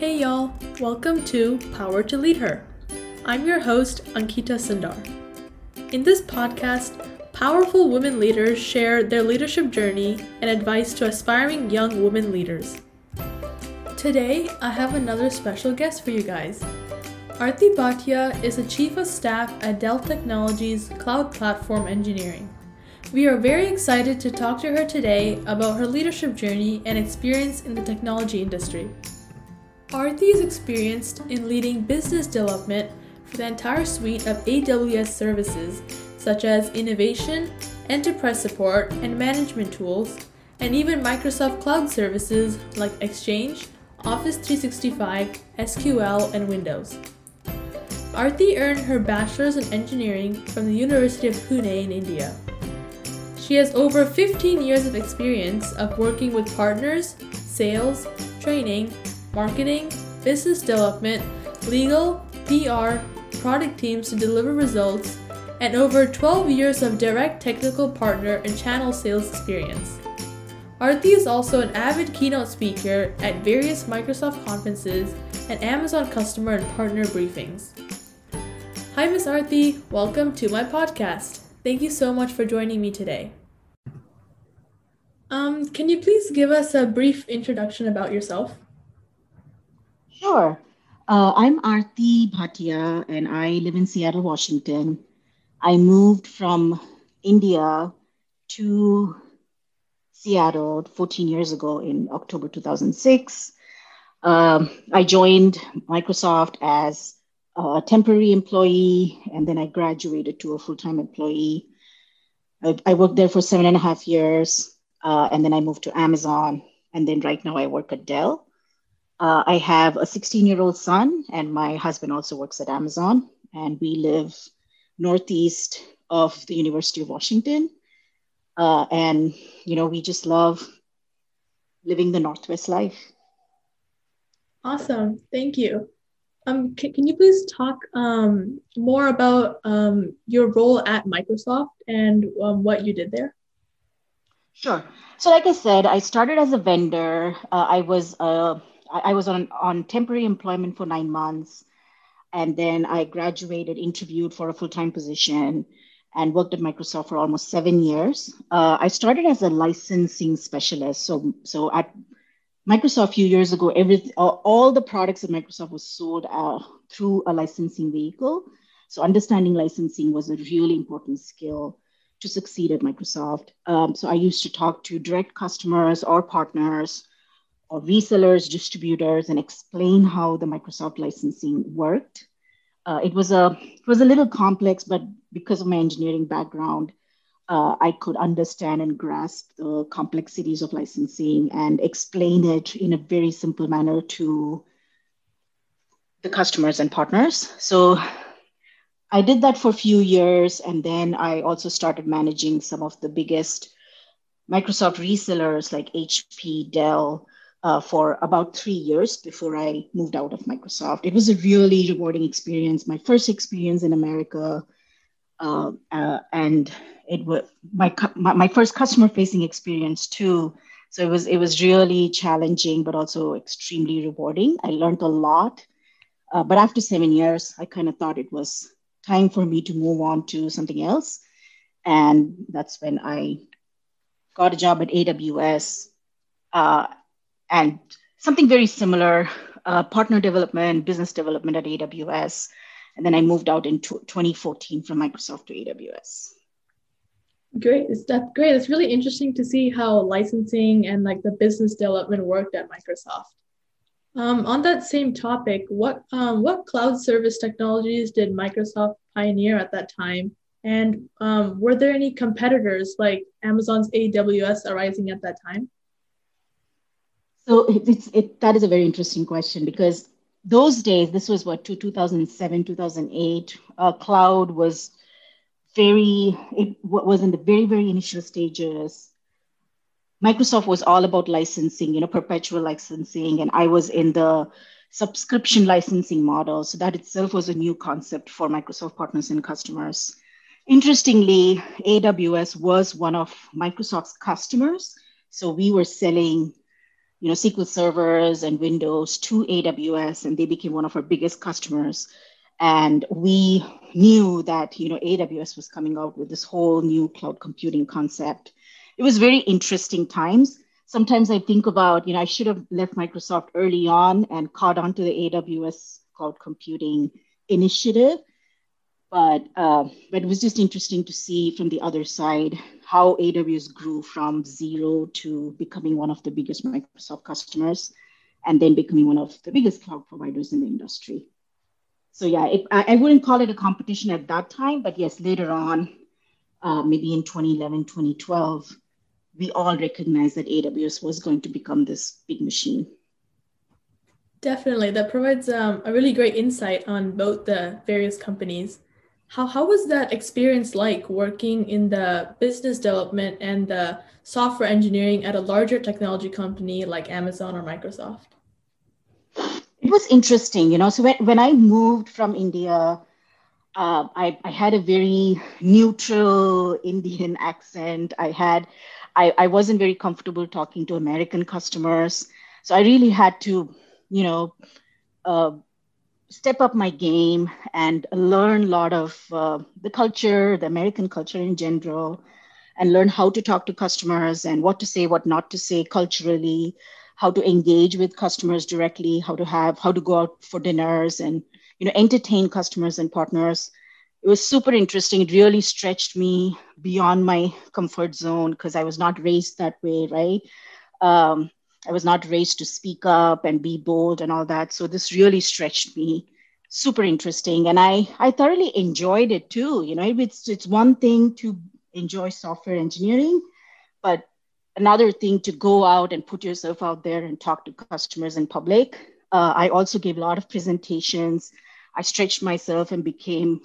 Hey y'all, welcome to Power to Lead Her. I'm your host, Ankita Sundar. In this podcast, powerful women leaders share their leadership journey and advice to aspiring young women leaders. Today, I have another special guest for you guys. Arti Bhatia is the Chief of Staff at Dell Technologies Cloud Platform Engineering. We are very excited to talk to her today about her leadership journey and experience in the technology industry. Arti is experienced in leading business development for the entire suite of AWS services, such as innovation, enterprise support, and management tools, and even Microsoft Cloud services like Exchange, Office 365, SQL, and Windows. Arti earned her bachelor's in engineering from the University of Pune in India. She has over 15 years of experience of working with partners, sales, training, marketing, business development, legal, PR, product teams to deliver results, and over 12 years of direct technical partner and channel sales experience. Arti is also an avid keynote speaker at various Microsoft conferences and Amazon customer and partner briefings. Hi, Miss Arti. Welcome to my podcast. Thank you so much for joining me today. Um, can you please give us a brief introduction about yourself? Sure. Uh, I'm Arti Bhatia and I live in Seattle, Washington. I moved from India to Seattle 14 years ago in October 2006. Um, I joined Microsoft as a temporary employee and then I graduated to a full time employee. I, I, worked there for seven and a half years uh, and then I moved to Amazon. And then right now I work at Dell. Uh, I have a 16 year old son, and my husband also works at Amazon. And we live northeast of the University of Washington. Uh, and, you know, we just love living the Northwest life. Awesome. Thank you. Um, can, can you please talk um, more about um, your role at Microsoft and um, what you did there? Sure. So, like I said, I started as a vendor. Uh, I was a I, was on, on temporary employment for nine months. And then I graduated, interviewed for a full time position, and worked at Microsoft for almost seven years. Uh, I started as a licensing specialist. So, so at Microsoft a few years ago, every, all, all the products at Microsoft was sold uh, through a licensing vehicle. So understanding licensing was a really important skill to succeed at Microsoft. Um, so I used to talk to direct customers or partners or resellers, distributors, and explain how the Microsoft licensing worked. Uh, it was a it was a little complex, but because of my engineering background, uh, I could understand and grasp the complexities of licensing and explain it in a very simple manner to the customers and partners. So I did that for a few years, and then I also started managing some of the biggest Microsoft resellers like HP, Dell, uh, for about three years before I moved out of Microsoft. It was a really rewarding experience, my first experience in America. Uh, uh, and it was my, my, my first customer facing experience too. So it was, it was really challenging, but also extremely rewarding. I learned a lot. Uh, but after seven years, I kind of thought it was time for me to move on to something else. And that's when I got a job at AWS uh, and something very similar uh, partner development, business development at AWS. And then I moved out in 2014 from Microsoft to AWS. Great. That's great. It's really interesting to see how licensing and like the business development worked at Microsoft. Um, on that same topic, what um, what cloud service technologies did Microsoft pioneer at that time? And um, were there any competitors like Amazon's AWS arising at that time? So it's it, that is a very interesting question because those days, this was what to 2007, 2008. Uh, cloud was very it was in the very very initial stages. Microsoft was all about licensing, you know, perpetual licensing, and I was in the subscription licensing model. So that itself was a new concept for Microsoft partners and customers. Interestingly, AWS was one of Microsoft's customers. So we were selling you know, SQL servers and Windows to AWS, and they became one of our biggest customers. And we knew that, you know, AWS was coming out with this whole new cloud computing concept. It was very interesting times. Sometimes I think about, you know, I should have left Microsoft early on and caught on to the AWS cloud computing initiative. But, uh, but it was just interesting to see from the other side how AWS grew from zero to becoming one of the biggest Microsoft customers and then becoming one of the biggest cloud providers in the industry. So yeah, it, I, I, wouldn't call it a competition at that time, but yes, later on, uh, maybe in 2011, 2012, we all recognized that AWS was going to become this big machine. Definitely, that provides um, a really great insight on both the various companies. How, how was that experience like working in the business development and the software engineering at a larger technology company like Amazon or Microsoft? It was interesting, you know. So when, when I moved from India, uh, I, I had a very neutral Indian accent. I had, I, I wasn't very comfortable talking to American customers. So I really had to, you know, uh, step up my game and learn a lot of uh, the culture, the American culture in general, and learn how to talk to customers and what to say, what not to say culturally, how to engage with customers directly, how to have, how to go out for dinners and, you know, entertain customers and partners. It was super interesting. It really stretched me beyond my comfort zone because I was not raised that way, right? Um, I was not raised to speak up and be bold and all that. So this really stretched me. Super interesting. And I, I thoroughly enjoyed it too. You know, it's, it's one thing to enjoy software engineering, but another thing to go out and put yourself out there and talk to customers in public. Uh, I also gave a lot of presentations. I stretched myself and became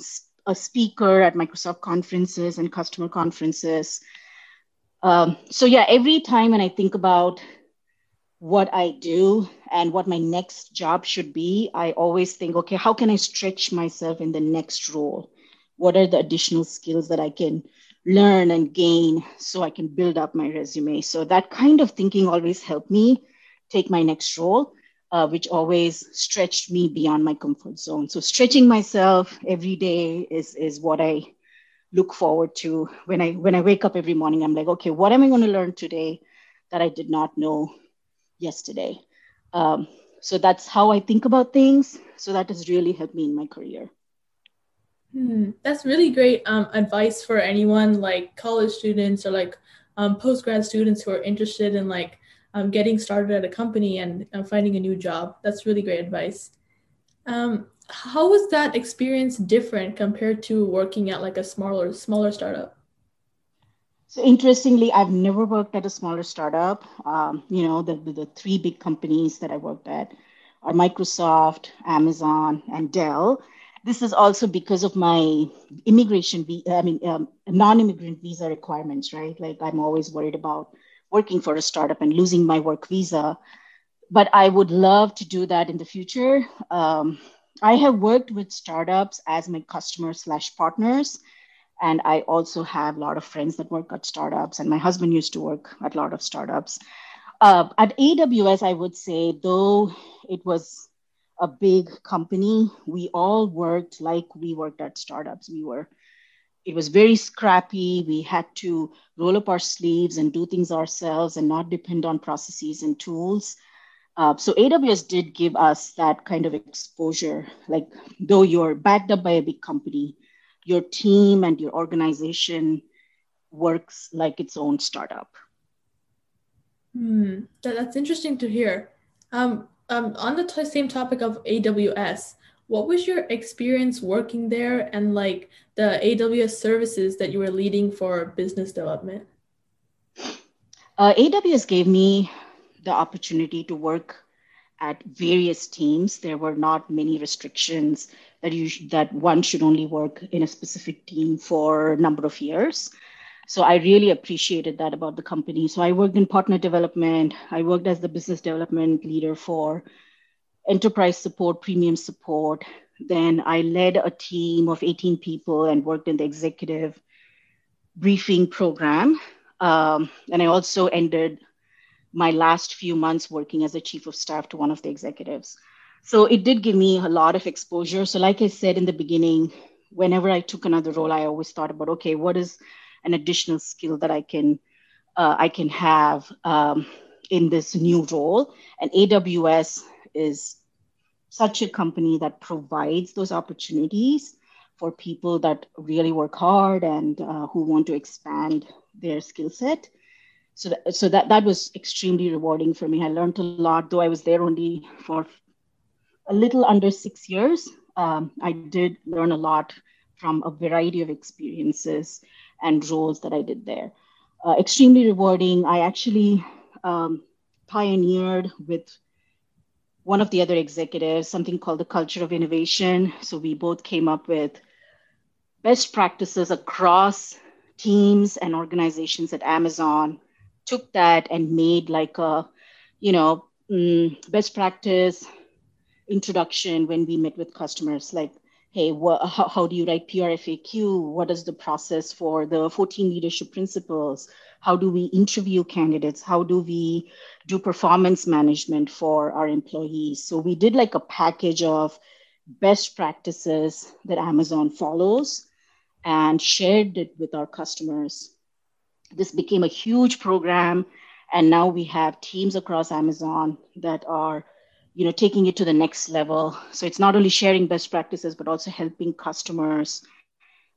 a speaker at Microsoft conferences and customer conferences. Um, so yeah, every time when I think about what I do and what my next job should be, I always think, okay, how can I stretch myself in the next role? What are the additional skills that I can learn and gain so I can build up my resume? So that kind of thinking always helped me take my next role, uh, which always stretched me beyond my comfort zone. So stretching myself every day is, is what I look forward to when I when I wake up every morning. I'm like, okay, what am I going to learn today that I did not know yesterday. Um, so that's how I think about things. So that has really helped me in my career. Hmm, that's really great um, advice for anyone like college students or like um, post grad students who are interested in like um, getting started at a company and uh, finding a new job. That's really great advice. Um, how was that experience different compared to working at like a smaller smaller startup? So interestingly, I've never worked at a smaller startup. Um, you know, the, the three big companies that I worked at are Microsoft, Amazon, and Dell. This is also because of my immigration, visa, I mean, um, non-immigrant visa requirements, right? Like I'm always worried about working for a startup and losing my work visa. But I would love to do that in the future. Um, I have worked with startups as my customers slash partners and I also have a lot of friends that work at startups, and my husband used to work at a lot of startups. Uh, at AWS, I would say, though it was a big company, we all worked like we worked at startups. We were, it was very scrappy. We had to roll up our sleeves and do things ourselves and not depend on processes and tools. Uh, so AWS did give us that kind of exposure. Like, though you're backed up by a big company, your team and your organization works like its own startup. Hmm, that, that's interesting to hear. Um, um, on the t- same topic of AWS, what was your experience working there and like the AWS services that you were leading for business development? Uh, AWS gave me the opportunity to work at various teams. There were not many restrictions that you sh- that one should only work in a specific team for a number of years. So I really appreciated that about the company. So I worked in partner development. I worked as the business development leader for enterprise support, premium support. Then I led a team of 18 people and worked in the executive briefing program. Um, and I also ended my last few months working as a chief of staff to one of the executives. So it did give me a lot of exposure. So, like I said in the beginning, whenever I took another role, I always thought about, okay, what is an additional skill that I can uh, I can have um, in this new role? And AWS is such a company that provides those opportunities for people that really work hard and uh, who want to expand their skill set. So, so that, that was extremely rewarding for me. I learned a lot, though I was there only for a little under six years. Um, I did learn a lot from a variety of experiences and roles that I did there. Uh, extremely rewarding. I actually um, pioneered with one of the other executives something called the culture of innovation. So we both came up with best practices across teams and organizations at Amazon, took that and made like a, you know, mm, best practice introduction when we met with customers, like hey, what, how, how do you write PRFAQ? What is the process for the 14 leadership principles? How do we interview candidates? How do we do performance management for our employees? So we did like a package of best practices that Amazon follows and shared it with our customers. This became a huge program. And now we have teams across Amazon that are you know taking it to the next level. So it's not only sharing best practices but also helping customers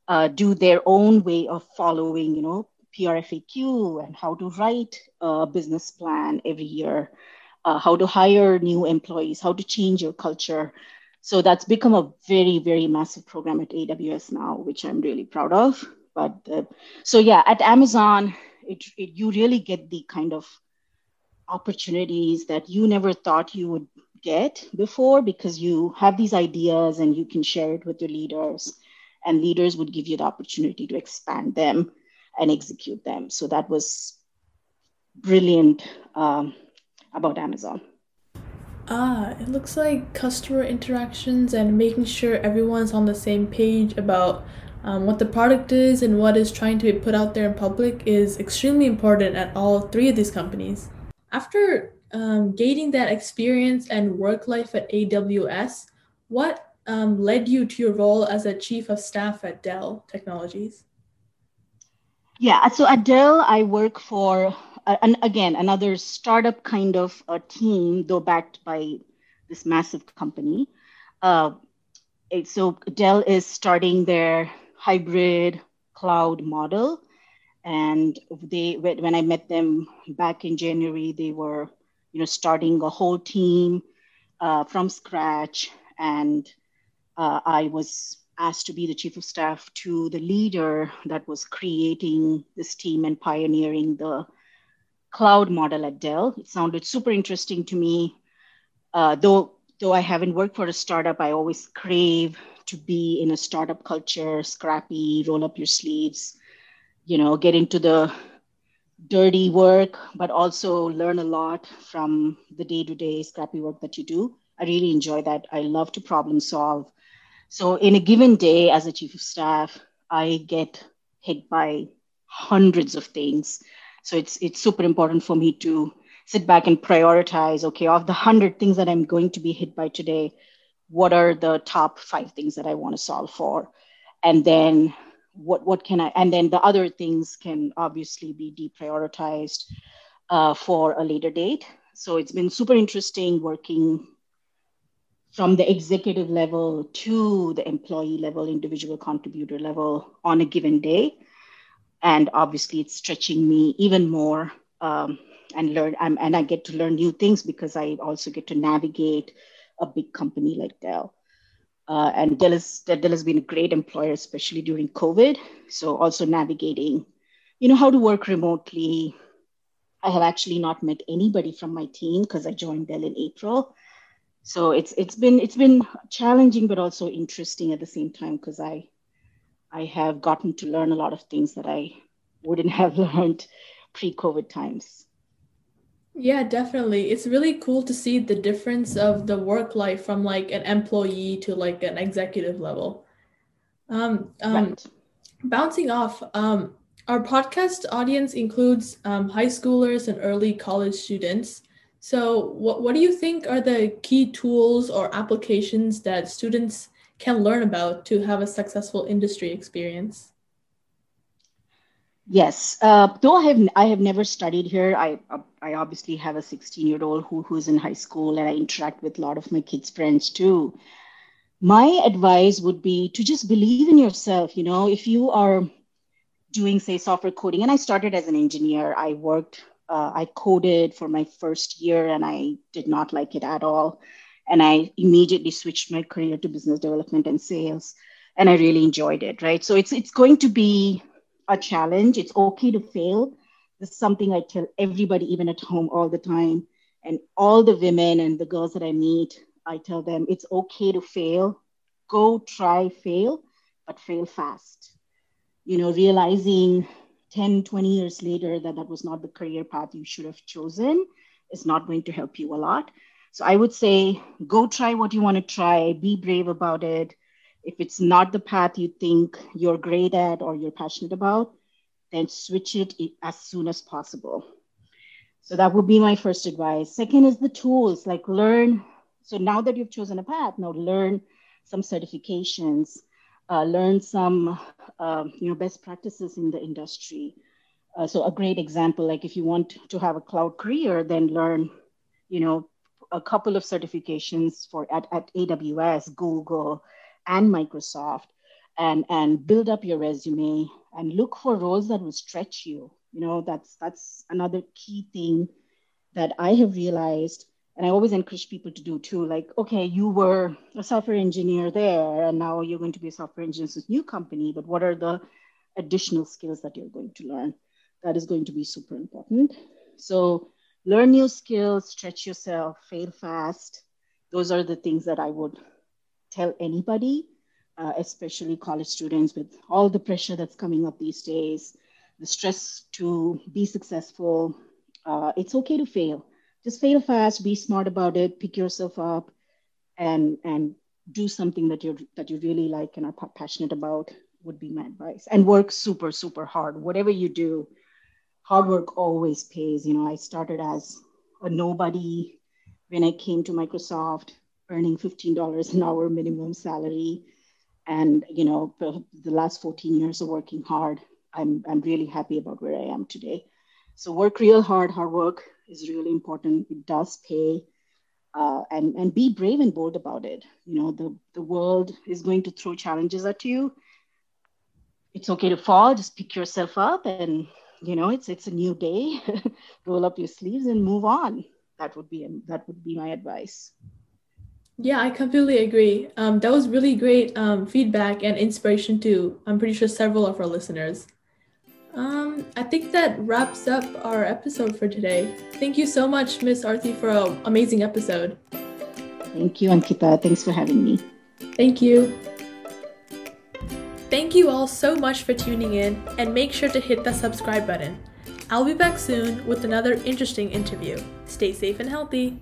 uh, do their own way of following you know prfaq and how to write a business plan every year uh, how to hire new employees how to change your culture. So that's become a very very massive program at aws now which i'm really proud of. But uh, so yeah at amazon it, it, you really get the kind of opportunities that you never thought you would get before because you have these ideas and you can share it with your leaders and leaders would give you the opportunity to expand them and execute them. So that was brilliant um, about amazon. Ah it looks like customer interactions and making sure everyone's on the same page about um, what the product is and what is trying to be put out there in public is extremely important at all three of these companies. After um, gaining that experience and work life at AWS, what um, led you to your role as a chief of staff at Dell Technologies? Yeah, so at Dell, I work for, uh, again, another startup kind of a team, though backed by this massive company. Uh, so Dell is starting their hybrid cloud model. And they, when I met them back in January, they were you know, starting a whole team uh, from scratch. And uh, I was asked to be the chief of staff to the leader that was creating this team and pioneering the cloud model at Dell. It sounded super interesting to me. Uh, though, though I haven't worked for a startup, I always crave to be in a startup culture, scrappy, roll up your sleeves, you know, get into the dirty work, but also learn a lot from the day to day scrappy work that you do. I really enjoy that. I love to problem solve. So, in a given day as a chief of staff, I get hit by hundreds of things. So, it's, it's super important for me to sit back and prioritize okay, of the 100 things that I'm going to be hit by today, what are the top five things that I want to solve for? And then what what can I and then the other things can obviously be deprioritized uh, for a later date. So it's been super interesting working from the executive level to the employee level, individual contributor level on a given day. And obviously, it's stretching me even more um, and learn. I'm, and I get to learn new things because I also get to navigate a big company like Dell. Uh, and Dell, is, Dell has been a great employer, especially during COVID. So also navigating, you know, how to work remotely. I have actually not met anybody from my team because I joined Dell in April. So it's it's been it's been challenging, but also interesting at the same time because I I have gotten to learn a lot of things that I wouldn't have learned pre-COVID times. Yeah, definitely. It's really cool to see the difference of the work life from like an employee to like an executive level. Um, um right. bouncing off, um, our podcast audience includes um, high schoolers and early college students. So, what, what do you think are the key tools or applications that students can learn about to have a successful industry experience? Yes, uh, though I have I have never studied here. I I obviously have a 16 year old who who's in high school, and I interact with a lot of my kids' friends too. My advice would be to just believe in yourself. You know, if you are doing say software coding, and I started as an engineer. I worked, uh, I coded for my first year, and I did not like it at all. And I immediately switched my career to business development and sales, and I really enjoyed it. Right, so it's it's going to be a challenge. It's okay to fail. This is something I tell everybody, even at home, all the time. And all the women and the girls that I meet, I tell them it's okay to fail. Go try, fail, but fail fast. You know, realizing 10, 20 years later that that was not the career path you should have chosen is not going to help you a lot. So I would say go try what you want to try, be brave about it, if it's not the path you think you're great at or you're passionate about, then switch it as soon as possible. So that would be my first advice. Second is the tools, like learn. So now that you've chosen a path, now learn some certifications, uh, learn some uh, you know best practices in the industry. Uh, so a great example, like if you want to have a cloud career, then learn, you know, a couple of certifications for at, at AWS, Google, and Microsoft and and build up your resume and look for roles that will stretch you. You know, that's that's another key thing that I have realized and I always encourage people to do too. Like, okay, you were a software engineer there, and now you're going to be a software engineer in this new company. But what are the additional skills that you're going to learn? That is going to be super important. So, learn new skills, stretch yourself, fail fast. Those are the things that I would tell anybody, uh, especially college students, with all the pressure that's coming up these days, the stress to be successful. Uh, it's okay to fail. Just fail fast, be smart about it, pick yourself up, and and do something that you that you really like and are passionate about. Would be my advice. And work super super hard. Whatever you do, hard work always pays. You know, I started as a nobody when I came to Microsoft earning $15 an hour minimum salary. And, you know, the, last 14 years of working hard, I'm, I'm really happy about where I am today. So work real hard. Hard work is really important. It does pay. Uh, and, and be brave and bold about it. You know, the, the world is going to throw challenges at you. It's okay to fall, just pick yourself up and, you know, it's, it's a new day. Roll up your sleeves and move on. That would be, that would be my advice. Yeah, I completely agree. Um, that was really great um, feedback and inspiration too. I'm pretty sure several of our listeners. Um, I think that wraps up our episode for today. Thank you so much, Miss Arti, for an amazing episode. Thank you, Ankita. Thanks for having me. Thank you. Thank you all so much for tuning in, and make sure to hit the subscribe button. I'll be back soon with another interesting interview. Stay safe and healthy.